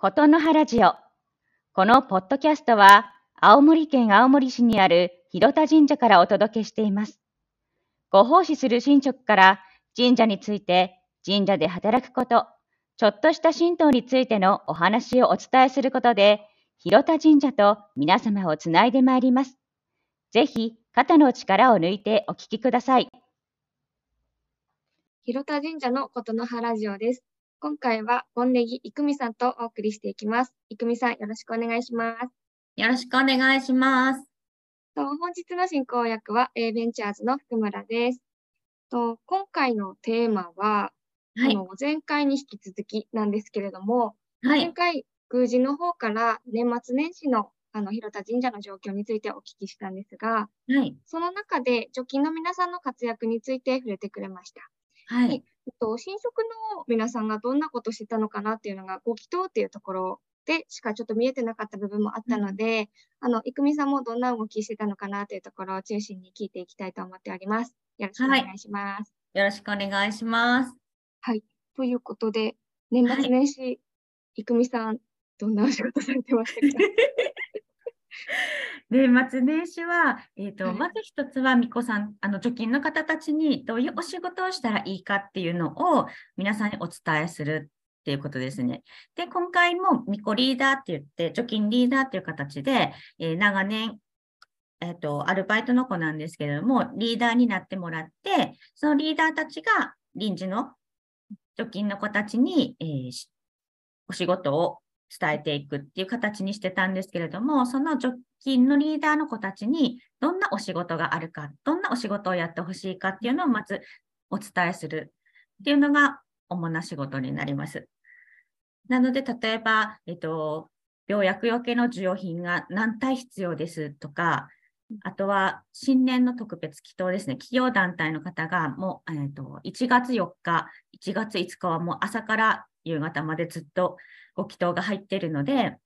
ことの葉ラジオ。このポッドキャストは、青森県青森市にある広田神社からお届けしています。ご奉仕する神職から神社について、神社で働くこと、ちょっとした神道についてのお話をお伝えすることで、広田神社と皆様をつないでまいります。ぜひ、肩の力を抜いてお聞きください。広田神社のことの葉ラジオです。今回は、ボンネギいくみさんとお送りしていきます。いくみさん、よろしくお願いします。よろしくお願いします。と本日の進行役は、A ベンチャーズの福村です。と今回のテーマは、はい。あの前回に引き続きなんですけれども、はい。前回、宮司の方から年末年始のあの広田神社の状況についてお聞きしたんですが、はい。その中で除菌の皆さんの活躍について触れてくれました。はい。と、新職の皆さんがどんなことしてたのかなっていうのが、ご祈祷っていうところでしかちょっと見えてなかった部分もあったので、あの、いくみさんもどんな動きしてたのかなというところを中心に聞いていきたいと思っております。よろしくお願いします。よろしくお願いします。ということで、年末年始、いくみさん、どんなお仕事されてましたか？年末年始は、えっ、と、はいまず一つは、みこさん、あの、貯金の方たちにどういうお仕事をしたらいいかっていうのを皆さんにお伝えするっていうことですね。で、今回もみこリーダーって言って、貯金リーダーっていう形で、えー長年、えっ、と、アルバイトの子なんですけれども、リーダーになってもらって、そのリーダーたちが臨時の貯金の子たちに、えーしお仕事を伝えていくっていう形にしてたんですけれども、その貯金のリーダーの子たちにどんなお仕事があるか、どんなお仕事をやってほしいかっていうのをまずお伝えするっていうのが主な仕事になります。なので、例えば、えっと、病薬よけの需要品が何体必要ですとか、あとは新年の特別祈祷ですね。企業団体の方がもう、えっと1月4日、1月5日はもう朝から夕方までずっとご祈祷が入っているので、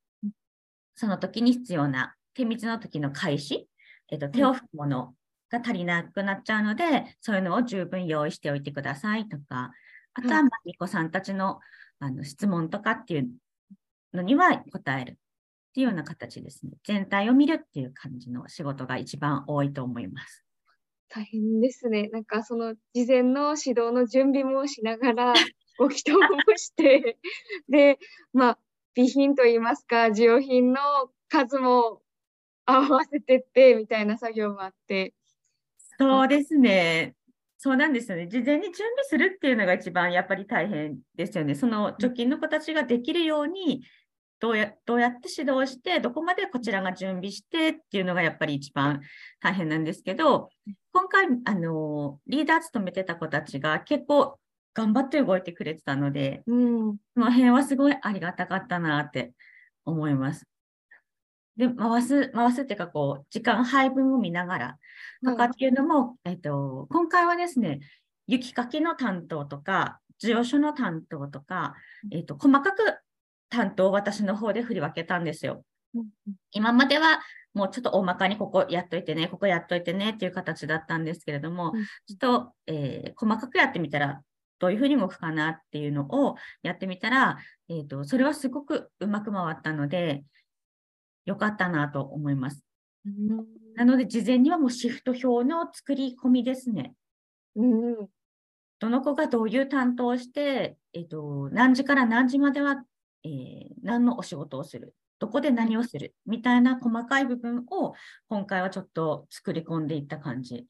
その時に必要な手水の時の開始、えっと、手を拭くものが足りなくなっちゃうので、そういうのを十分用意しておいてくださいとか、あとは、はいまあ、みこさんたちのあの質問とかっていうのには答えるっていうような形ですね。全体を見るっていう感じの仕事が一番多いと思います。大変ですね。なんかその事前の指導の準備もしながら、ご祈祷もして、で、まあ、備品といいますか、需要品の数も合わせてって、みたいな作業もあって、そうですね。そうなんですよね。事前に準備するっていうのが一番やっぱり大変ですよね。その貯金の子たちができるように、どうやどうやって指導して、どこまでこちらが準備してっていうのがやっぱり一番大変なんですけど、今回、あの、リーダー務めてた子たちが結構頑張って動いてくれてたので、うん、その辺はすごいありがたかったなって思います。で、回す、回すっていうか、こう、時間配分を見ながらとかっていうのも、えっと、今回はですね、雪かきの担当とか、需要書の担当とか、えっと、細かく担当を私の方で振り分けたんですよ。うん今まではもうちょっと大まかにここやっといてね、ここやっといてねっていう形だったんですけれども、うん。ちょっと、えー細かくやってみたら、どういうふうに動くかなっていうのをやってみたら、えーと、それはすごくうまく回ったので、よかったなと思います。うんなので、事前にはもうシフト表の作り込みですね。うん、どの子がどういう担当をして、えっと、何時から何時までは、えー何のお仕事をする、どこで何をする、みたいな細かい部分を今回はちょっと作り込んでいった感じ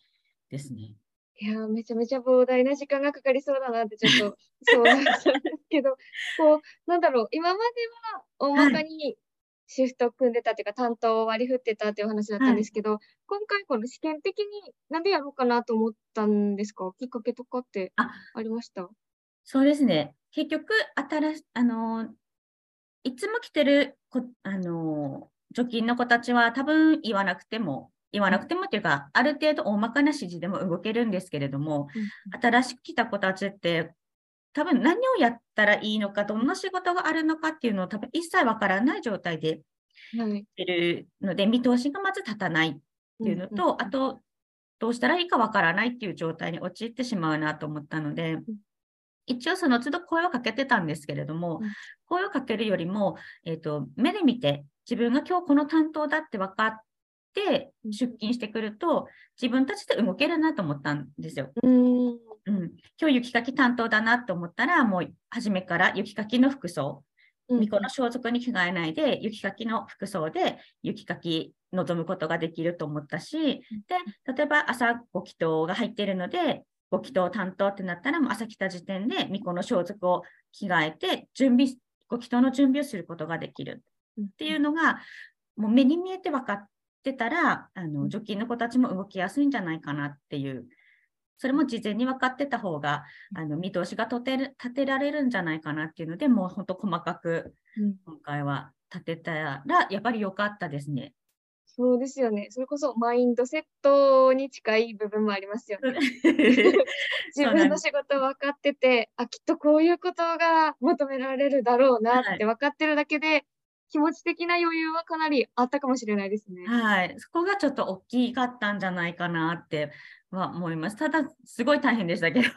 ですね。いやー、めちゃめちゃ膨大な時間がかかりそうだなってちょっとそうなっちゃうんですけど、こう、なんだろう、今までは大まかにシフト組んでたっていうか、担当を割り振ってたっていうお話だったんですけど、今回この試験的になんでやろうかなと思ったんですか？きっかけとかってあありました？そうですね。結局、新し、あのー、いつも来てるこ、あのー、貯金の子たちは多分言わなくても、言わなくてもっていうか、ある程度大まかな指示でも動けるんですけれども、新しく来た子たちって、多分何をやったらいいのか、どんな仕事があるのかっていうのを多分一切わからない状態ではい。いるので、見通しがまず立たないっていうのと、うんうんうんあと、どうしたらいいかわからないっていう状態に陥ってしまうなと思ったので、一応その都度声をかけてたんですけれども、うん声をかけるよりも、えーと、目で見て自分が今日この担当だって分かってうん出勤してくると、自分たちで動けるなと思ったんですよ。うん。うん、今日雪かき担当だなと思ったら、もう初めから雪かきの服装、巫女の装束に着替えないで、雪かきの服装で雪かき臨むことができると思ったし、で、例えば朝ご祈祷が入っているので、ご祈祷担当ってなったら、もう朝来た時点で巫女の装束を着替えて、準備、ご祈祷の準備をすることができる。っていうのが、もう目に見えて分かってたら、あの除菌の子たちも動きやすいんじゃないかなっていう、それも事前に分かってた方が、あの見通しが立てる立てられるんじゃないかなっていうので、もう本当細かくうん今回は立てたら、やっぱり良かったですね。そうですよね。それこそマインドセットに近い部分もありますよね。自分の仕事分かってて、あ、きっとこういうことが求められるだろうなって分かってるだけで、気持ち的な余裕はかなりあったかもしれないですね。はい、そこがちょっと大きかったんじゃないかなっては思います。ただ、すごい大変でしたけど。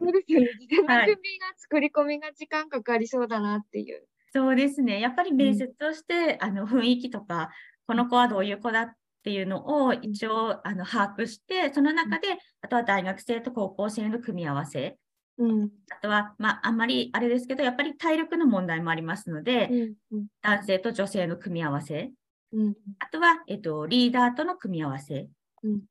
そうですよね。事前はいの準備が作り込みが時間かかりそうだなっていう。そうですね。やっぱり面接をして、あの雰囲気とか、この子はどういう子だっていうのを一応あの把握して、その中で、あとは大学生と高校生の組み合わせ、うん。あとは、まあ、あんまりあれですけど、やっぱり体力の問題もありますので、うん。うん。男性と女性の組み合わせ、うん。あとは、えっと、リーダーとの組み合わせ、うん。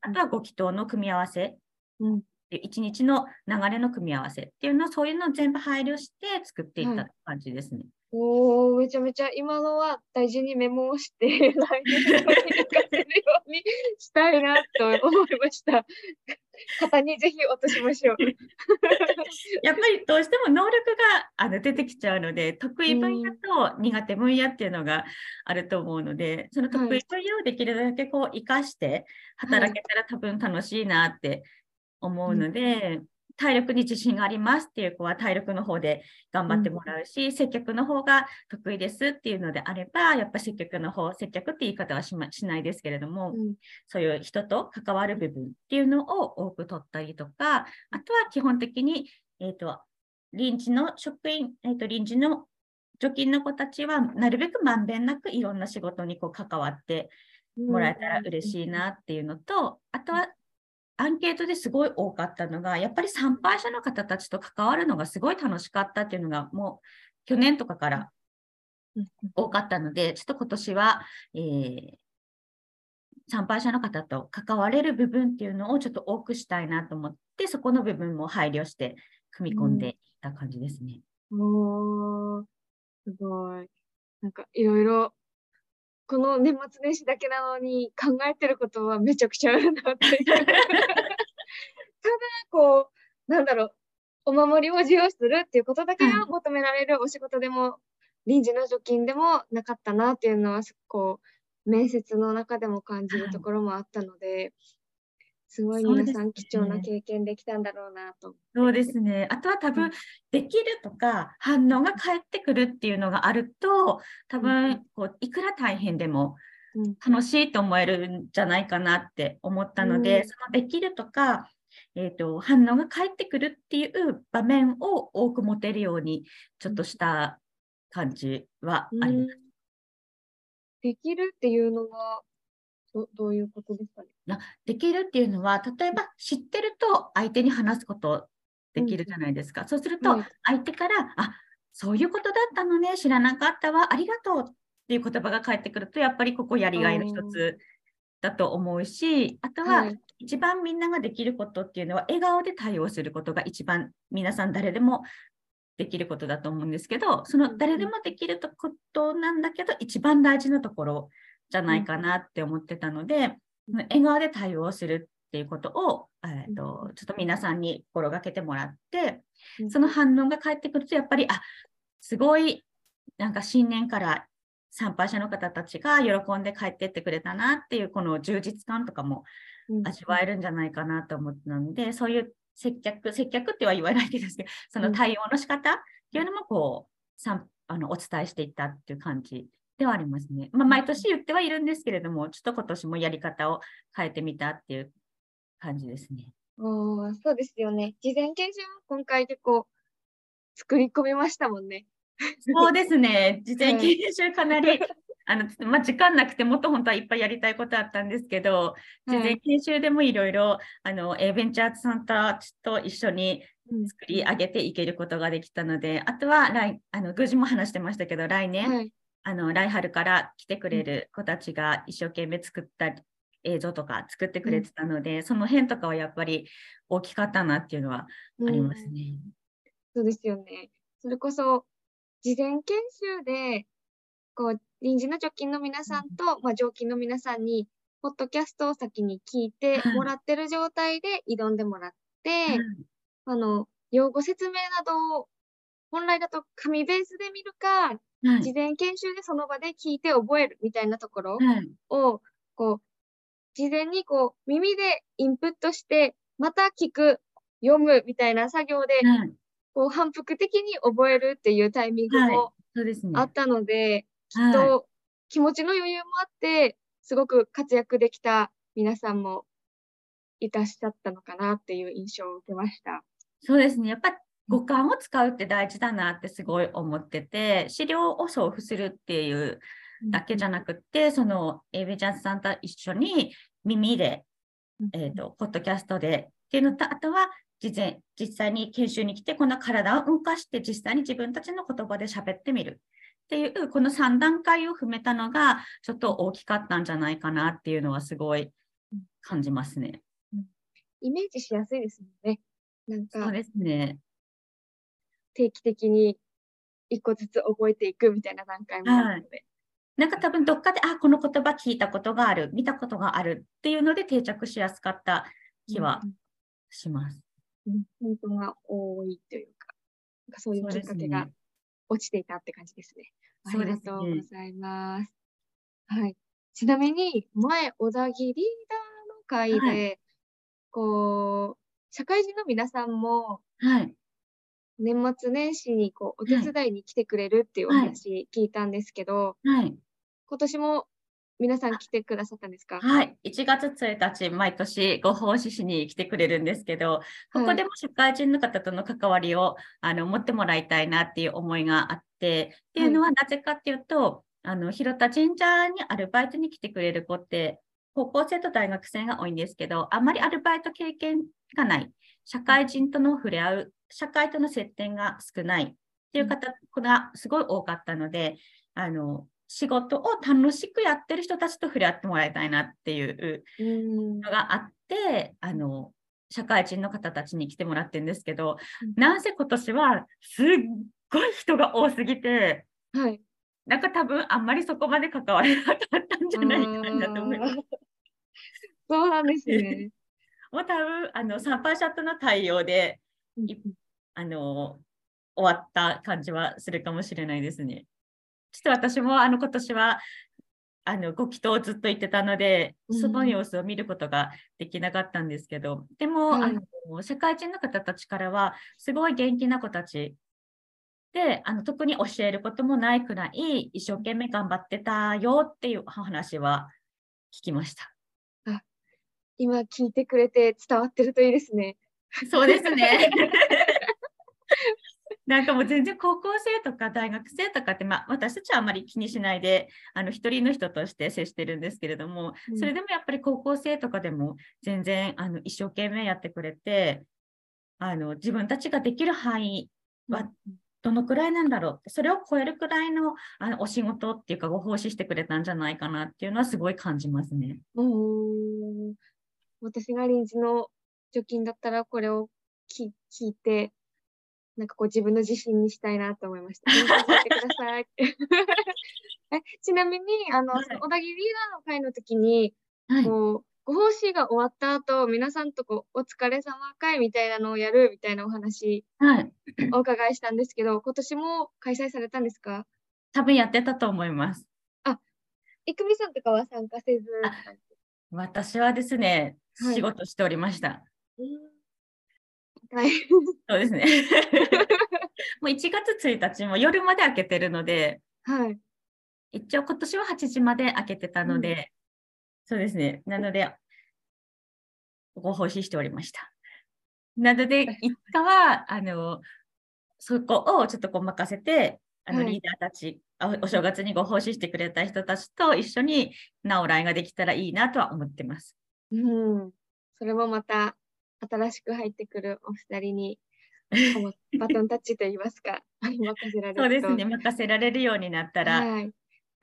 あとはご祈祷の組み合わせ、うん。一日の流れの組み合わせっていうのを、そういうのを全部配慮して作っていっはいた感じですね。おー、めちゃめちゃ今のは大事にメモをして、来年のに活かせるようにしたいなと思いました。型にぜひ落としましょう。やっぱりどうしても能力があの出てきちゃうので、得意分野と苦手分野っていうのがあると思うので、その得意分野をできるだけこう活かして働けたら多分楽しいなって思うので、体力に自信がありますっていう子は体力の方で頑張ってもらうし、接客の方が得意ですっていうのであれば、やっぱ接客の方、接客って言い方はし,、ま、しないですけれども、うん。そういう人と関わる部分っていうのを多く取ったりとか、あとは基本的に、えっ、と、臨時の職員、えっ、と、臨時の除菌の子たちは、なるべくまんべんなくいろんな仕事にこう関わってもらえたら嬉しいなっていうのと、あとは、アンケートですごい多かったのが、やっぱり参拝者の方たちと関わるのがすごい楽しかったっていうのが、もう去年とかからうん多かったので、ちょっと今年は、えー参拝者の方と関われる部分っていうのをちょっと多くしたいなと思って、そこの部分も配慮して組み込んでいった感じですね。おー、すごい。なんかいろいろ、この年末年始だけなのに考えてることはめちゃくちゃあるなっていう。ただ、こう、なんだろう、お守りを授与するっていうことだけが求められるお仕事でも、臨時の除菌でもなかったなっていうのは、こう、面接の中でも感じるところもあったので、すごい皆さん貴重な経験できたんだろうなと。そうですね。あとは多分、できるとか反応が返ってくるっていうのがあると、多分こういくら大変でもうん楽しいと思えるんじゃないかなって思ったので、うんそのできるとか、えー、と反応が返ってくるっていう場面を多く持てるようにちょっとした感じはあります。できるっていうのはどどういうことですかね？できるっていうのは、例えば知ってると相手に話すことできるじゃないですか。そうするとはい。相手から、あそういうことだったのね、知らなかったわ、ありがとうっていう言葉が返ってくると、やっぱりここやりがいの一つだと思うし、あとははい。一番みんなができることっていうのは、笑顔で対応することが一番皆さん誰でもできることだと思うんですけど、その誰でもできるとことなんだけど、一番大事なところじゃないかなって思ってたので、笑顔で対応するっていうことを、えーとちょっと皆さんに心がけてもらって、その反応が返ってくると、やっぱり、あすごい、なんか新年から参拝者の方たちが喜んで帰ってってくれたなっていう、この充実感とかもうん。味わえるんじゃないかなと思ったので、そういう接客、接客っては言わないですけど、その対応の仕方っていうのもこう、さんあのお伝えしていったっていう感じではありますね。まあ、毎年言ってはいるんですけれども、ちょっと今年もやり方を変えてみたっていう感じですね。あーそうですよね。事前研修も今回結構作り込みましたもんね。そうですね。事前研修かなり、あの、まあ、時間なくてもっと本当はいっぱいやりたいことあったんですけど、事前研修でもいろいろ、あの、ベンチャーズさんたちと一緒に作り上げていけることができたので、あとは来、あの、宮司も話してましたけど、来年、はい。あの、来春から来てくれる子たちが一生懸命作った映像とか作ってくれてたので、その辺とかはやっぱり大きかったなっていうのはありますうん。ね。そうですよね。それこそ、事前研修で、こう、臨時の貯金の皆さんと、まあ、常勤の皆さんに、ポッドキャストを先に聞いてはいもらってる状態で挑んでもらって、はいあの、用語説明などを、本来だと紙ベースで見るか、はい事前研修でその場で聞いて覚えるみたいなところはいを、こう、事前にこう、耳でインプットして、また聞く、読むみたいな作業で、はいこう、反復的に覚えるっていうタイミングはいも。あったので、はいと、気持ちの余裕もあって、すごく活躍できた皆さんもいらっしゃったのかなっていう印象を受けました。そうですね。やっぱ五感を使うって大事だなってすごい思ってて、資料を送付するっていうだけじゃなくって、そのエビジャンスさんと一緒に耳で、えっ、と、ポッドキャストでっていうのと、あとは事前、実際に研修に来て、この体を動かして実際に自分たちの言葉で喋ってみるっていう、この3段階を踏めたのが、ちょっと大きかったんじゃないかなっていうのはすごい感じますね。イメージしやすいですもんね。なんか、そうですね。定期的に一個ずつ覚えていくみたいな段階もあるので。なんか多分どっかで、あ、この言葉聞いたことがある、見たことがあるっていうので定着しやすかった気はうんします。うん本当が多いというか、なんかそういうきっかけがね。落ちていたって感じですね。あそうですりがとうごね。ざいます。はい。ちなみに、前、小田切リーダーの会はい。で、こう、社会人の皆さんも、はい。年末年始にこうお手はい。伝いに来てくれるっていうおはい。話聞いたんですけど、はい。今年も皆さん来てくださったんですか？はい。1月1日、毎年ご奉仕しに来てくれるんですけど、ここはい。でも社会人の方との関わりをあの持ってもらいたいなっていう思いがあって、っていうはい。のはなぜかっていうと、あの、広田神社にアルバイトに来てくれる子って、高校生と大学生が多いんですけど、あんまりアルバイト経験がない、社会人との触れ合う、社会との接点が少ないっていう方がすごい多かったので、あの、仕事を楽しくやってる人たちと触れ合ってもらいたいなっていう。のがあって、あの、社会人の方たちに来てもらってるんですけど、うんなんせ今年はすっごい人が多すぎて、はい。なんか多分あんまりそこまで関われなかったんじゃないかなと思います。そうなんですね。もう多分あのサンパーシャットの対応でうんいあの終わった感じはするかもしれないですね。ちょっと私もあの今年はあのご祈祷をずっと言ってたので、その様子を見ることができなかったんですけど、でも、はいあの社会人の方たちからはすごい元気な子たちで、あの特に教えることもないくらい一生懸命頑張ってたよっていう話は聞きました。今聞いてくれて伝わってるといいですね。そうですね。なんかもう全然高校生とか大学生とかって、まあ、私たちはあまり気にしないであの一人の人として接してるんですけれども、うんそれでもやっぱり高校生とかでも全然あの一生懸命やってくれてあの自分たちができる範囲はどのくらいなんだろうってそれを超えるくらいのあのお仕事っていうかご奉仕してくれたんじゃないかなっていうのはすごい感じますね。うーん。私が臨時の貯金だったらこれをき聞いて、なんかこう自分の自信にしたいなと思いました。てください。えちなみに、あの、小田切リーダーの会の時に、はい、こう、ご奉仕が終わった後、皆さんとこう、お疲れ様会みたいなのをやるみたいなお話はい、お伺いしたんですけど、今年も開催されたんですか？多分やってたと思います。あ、いくみさんとかは参加せず。私はですね、はい仕事しておりました。うん大変。そうですね。もう1月1日も夜まで開けてるので、はい。一応今年は8時まで開けてたので、そうですね。なので、ご奉仕しておりました。なので、5日は、あの、そこをちょっとこう任せて、あのはいリーダーたち、あお正月にご奉仕してくれた人たちと一緒に直来ができたらいいなとは思ってます。うん。それもまた新しく入ってくるお二人に バトンタッチといいますか、任せられると。そうですね、任せられるようになったら、はい。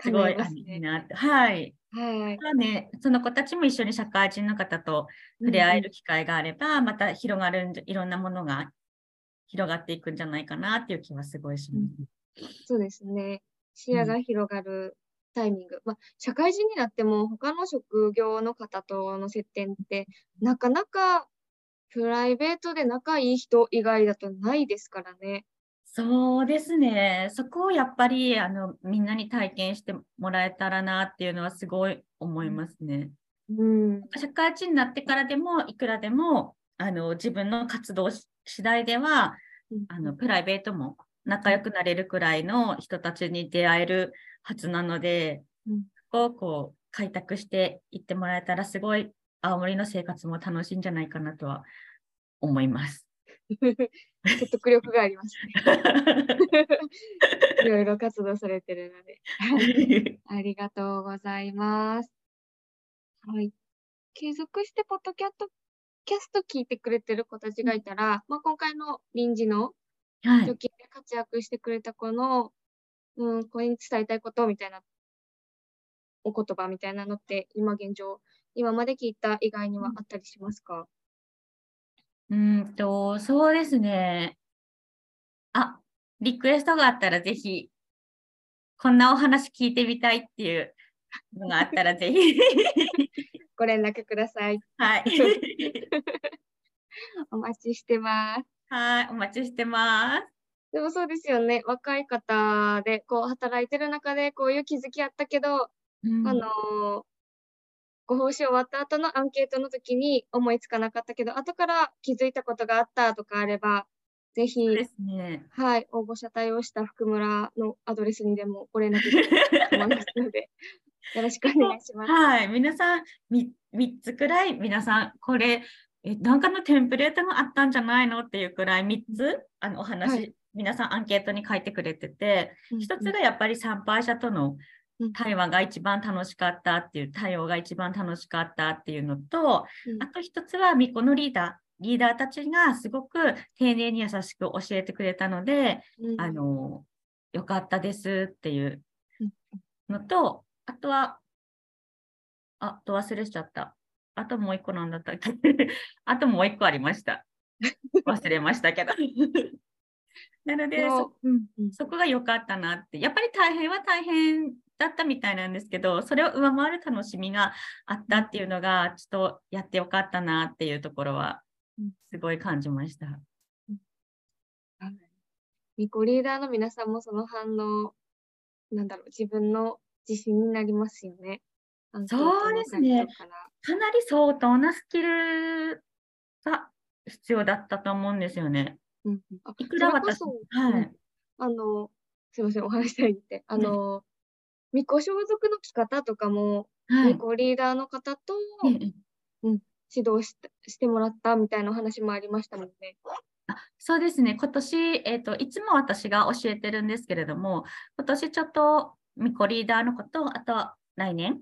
すごいね。いいなって。はい。はい。まあね、その子たちも一緒に社会人の方と触れ合える機会があれば、また広がるんじゃ、いろんなものが広がっていくんじゃないかなっていう気はすごいします。そうですね。視野が広がるタイミング。まあ、社会人になっても他の職業の方との接点ってなかなかプライベートで仲いい人以外だとないですからね。そうですね。そこをやっぱりあのみんなに体験してもらえたらなっていうのはすごい思いますね。うん。社会人になってからでもいくらでもあの自分の活動し次第ではあのプライベートも仲良くなれるくらいの人たちに出会えるはずなので、うんそこをこう開拓していってもらえたらすごい青森の生活も楽しいんじゃないかなとは思います。説得力がありますね。いろいろ活動されてるので。はいありがとうございます。はい。継続してポッドキャストキャスト聞いてくれてる子たちがいたら、まあ、今回の臨時のはい貯金で活躍してくれた子の、うん、これに伝えたいことみたいなお言葉みたいなのって今現状、今まで聞いた以外にはあったりしますか？うーんと、そうですね。あ、リクエストがあったらぜひ、こんなお話聞いてみたいっていうのがあったらぜひ。ご連絡ください。はい。お待ちしてます。はい、お待ちしてます。でもそうですよね。若い方でこう働いてる中でこういう気づきあったけど、うんあのーご奉仕終わった後のアンケートの時に思いつかなかったけど、後から気づいたことがあったとかあれば、ぜひ、ね。はい、応募者対応した福村のアドレスにでもご連絡いただきたいと思いますので、よろしくお願いします。はい、皆さんみ3つくらい、皆さん、これ、え、なんかのテンプレートがあったんじゃないのっていうくらい3つ、あのお話、はい皆さんアンケートに書いてくれてて、うん一つがやっぱり参拝者とのうん対話が一番楽しかったっていう、対応が一番楽しかったっていうのと、うんあと一つは巫女のリーダー、リーダーたちがすごく丁寧に優しく教えてくれたので、うんあの、よかったですっていううんのと、あとは、あ、あと忘れしちゃった。あともう一個なんだったっけ？あともう一個ありました。忘れましたけど。なのでそ、うんうんそこが良かったなって。やっぱり大変は大変だったみたいなんですけど、それを上回る楽しみがあったっていうのが、ちょっとやってよかったなっていうところはうん、すごい感じました。はいミコリーダーの皆さんもその反応、なんだろう、自分の自信になりますよね。そうですねかなり相当なスキルが必要だったと思うんですよね。うんうんあいくら私、はいうん。あの、すいません、お話したいって。あの、ミコ装束の着方とかも、はい。ミコリーダーの方とええ指導ししてもらったみたいなお話もありましたもんね。あそうですね、今年、えーと、いつも私が教えてるんですけれども、今年ちょっとミコリーダーのこと、あとは来年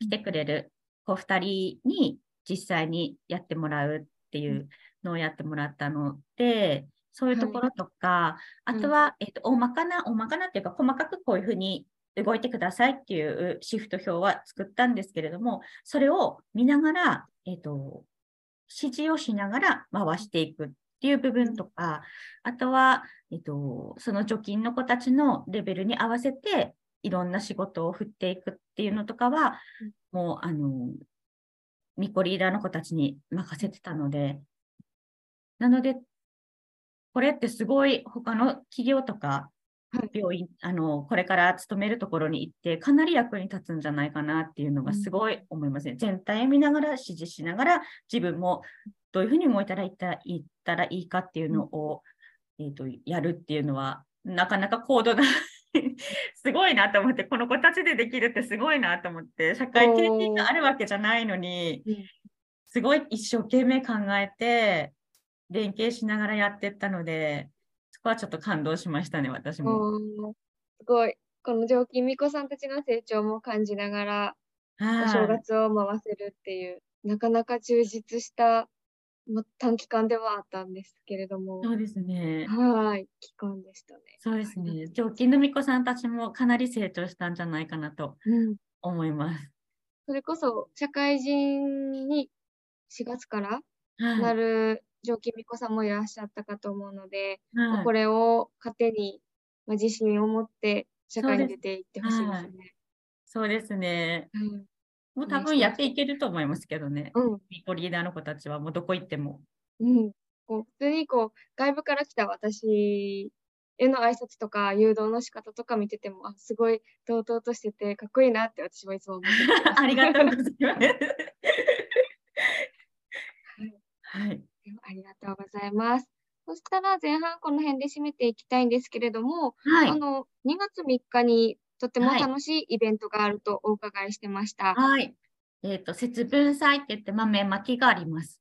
来てくれる子2人に実際にやってもらうっていうのをやってもらったので、そういうところとか、あとは、えーと大まかな、大まかなっていうか、細かくこういうふうに動いてくださいっていうシフト表は作ったんですけれども、それを見ながら、えーと、指示をしながら回していくっていう部分とか、あとは、えっと、その貯金の子たちのレベルに合わせて、いろんな仕事を振っていくっていうのとかは、もう、あの、ミコリーダーの子たちに任せてたので、なので、これってすごい他の企業とか、病院、あの、これから勤めるところに行って、かなり役に立つんじゃないかなっていうのがすごい思いますね。全体を見ながら、指示しながら、自分もどういうふうに動いたらいったいったらいいかっていうのを、えー、とやるっていうのは、なかなか高度なすごいなと思って、この子たちでできるってすごいなと思って、社会経験があるわけじゃないのにうん、すごい一生懸命考えて、連携しながらやってったので、そこはちょっと感動しましたね、私も。すごい。この常勤巫女さんたちの成長も感じながら、お正はい。月を回せるっていう、なかなか充実した、ま、短期間ではあったんですけれども、そうですね。はい、期間でしたね。そうですね。常勤の巫女さんたちもかなり成長したんじゃないかなとうん。思います。それこそ、社会人に4月からはい。なる常勤巫女さんもいらっしゃったかと思うので、まあはいこれを糧に、まあ、自信を持って社会に出ていってほしいですね。そうですね。うんもう多分やっていけると思いますけどね。うんミコリーダーの子たちはもうどこ行っても。うん、こう普通にこう外部から来た私への挨拶とか誘導の仕方とか見ててもあすごい堂々としててかっこいいなって私はいつも思ってます。ありがとうございます。はい。ありがとうございます。そしたら前半この辺で締めていきたいんですけれども、はい。あの2月3日にとてもはい楽しいイベントがあるとお伺いしてました。はい。えっ、と、節分祭って言って豆まきがあります。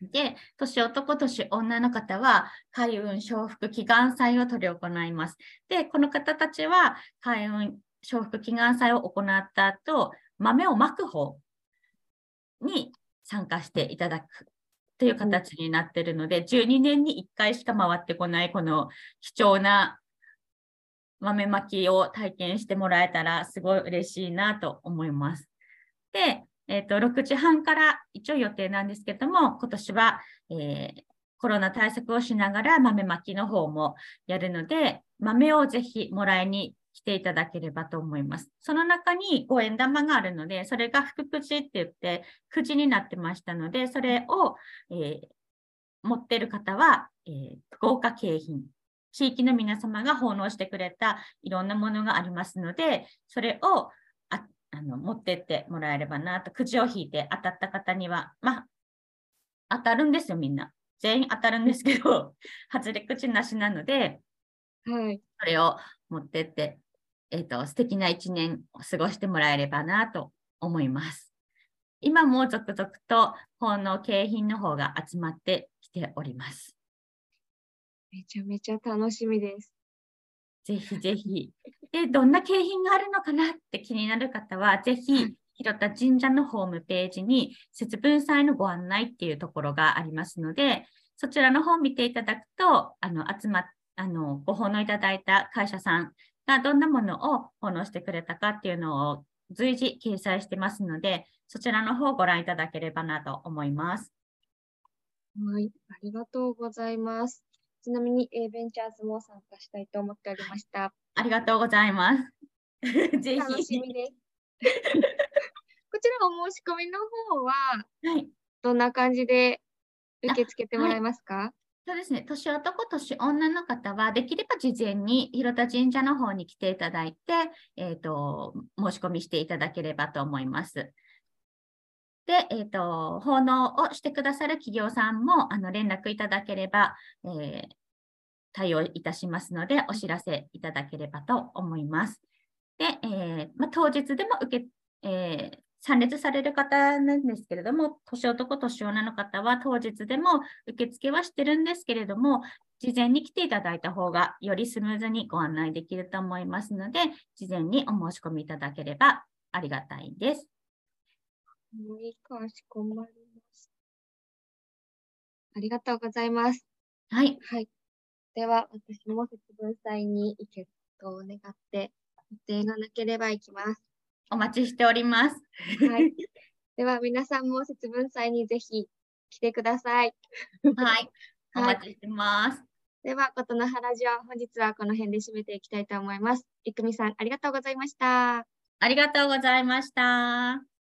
で、年男、年女の方は、開運承福祈願祭を執り行います。で、この方たちは、開運承福祈願祭を行った後、豆をまく方に参加していただくという形になっているので、12年に1回しか回ってこない、この貴重な豆まきを体験してもらえたらすごい嬉しいなと思います。で、えっと6時半から一応予定なんですけども、今年は、えーコロナ対策をしながら豆まきの方もやるので、豆をぜひもらいに来ていただければと思います。その中に5円玉があるので、それが福くじって言って、くじになってましたので、それを、えー持ってる方は、えー豪華景品、地域の皆様が奉納してくれたいろんなものがありますので、それをああの持ってってもらえればなと、くじを引いて当たった方には、まあ、当たるんですよ、みんな。全員当たるんですけど、外れ口なしなので、はい。それを持ってって、えっ、と、素敵な一年を過ごしてもらえればなと思います。今も続々と奉納景品の方が集まってきております。めちゃめちゃ楽しみです。ぜひぜひ。で、どんな景品があるのかなって気になる方は、ぜひ、広田神社のホームページに節分祭のご案内っていうところがありますので、そちらの方を見ていただくと、あの、集まっ、あの、ご奉納いただいた会社さんがどんなものを奉納してくれたかっていうのを随時掲載してますので、そちらの方をご覧いただければなと思います。はい。ありがとうございます。ちなみに A ベンチャーズも参加したいと思っておりました。ありがとうございます。ぜ楽しひ。みです。こちらお申し込みの方ははい。どんな感じで受け付けてもらえますか？そうですね。年男、年女の方は、できれば事前に広田神社の方に来ていただいて、えっ、と、申し込みしていただければと思います。で、えっ、と、奉納をしてくださる企業さんも、あの、連絡いただければ、えー対応いたしますので、お知らせいただければと思います。で、えーまあ、当日でも受け、えー参列される方なんですけれども、年男、年女の方は当日でも受付はしてるんですけれども、事前に来ていただいた方がよりスムーズにご案内できると思いますので、事前にお申し込みいただければありがたいです。はい、かしこまりました。ありがとうございます。はい。はい。では、私も節分祭に行けとを願って、予定がなければ行きます。お待ちしております。はい。では、皆さんも節分祭にぜひ来てください。はい。お はい待ちしてます。では、ことの原ジオ、本日はこの辺で締めていきたいと思います。いくみさん、ありがとうございました。ありがとうございました。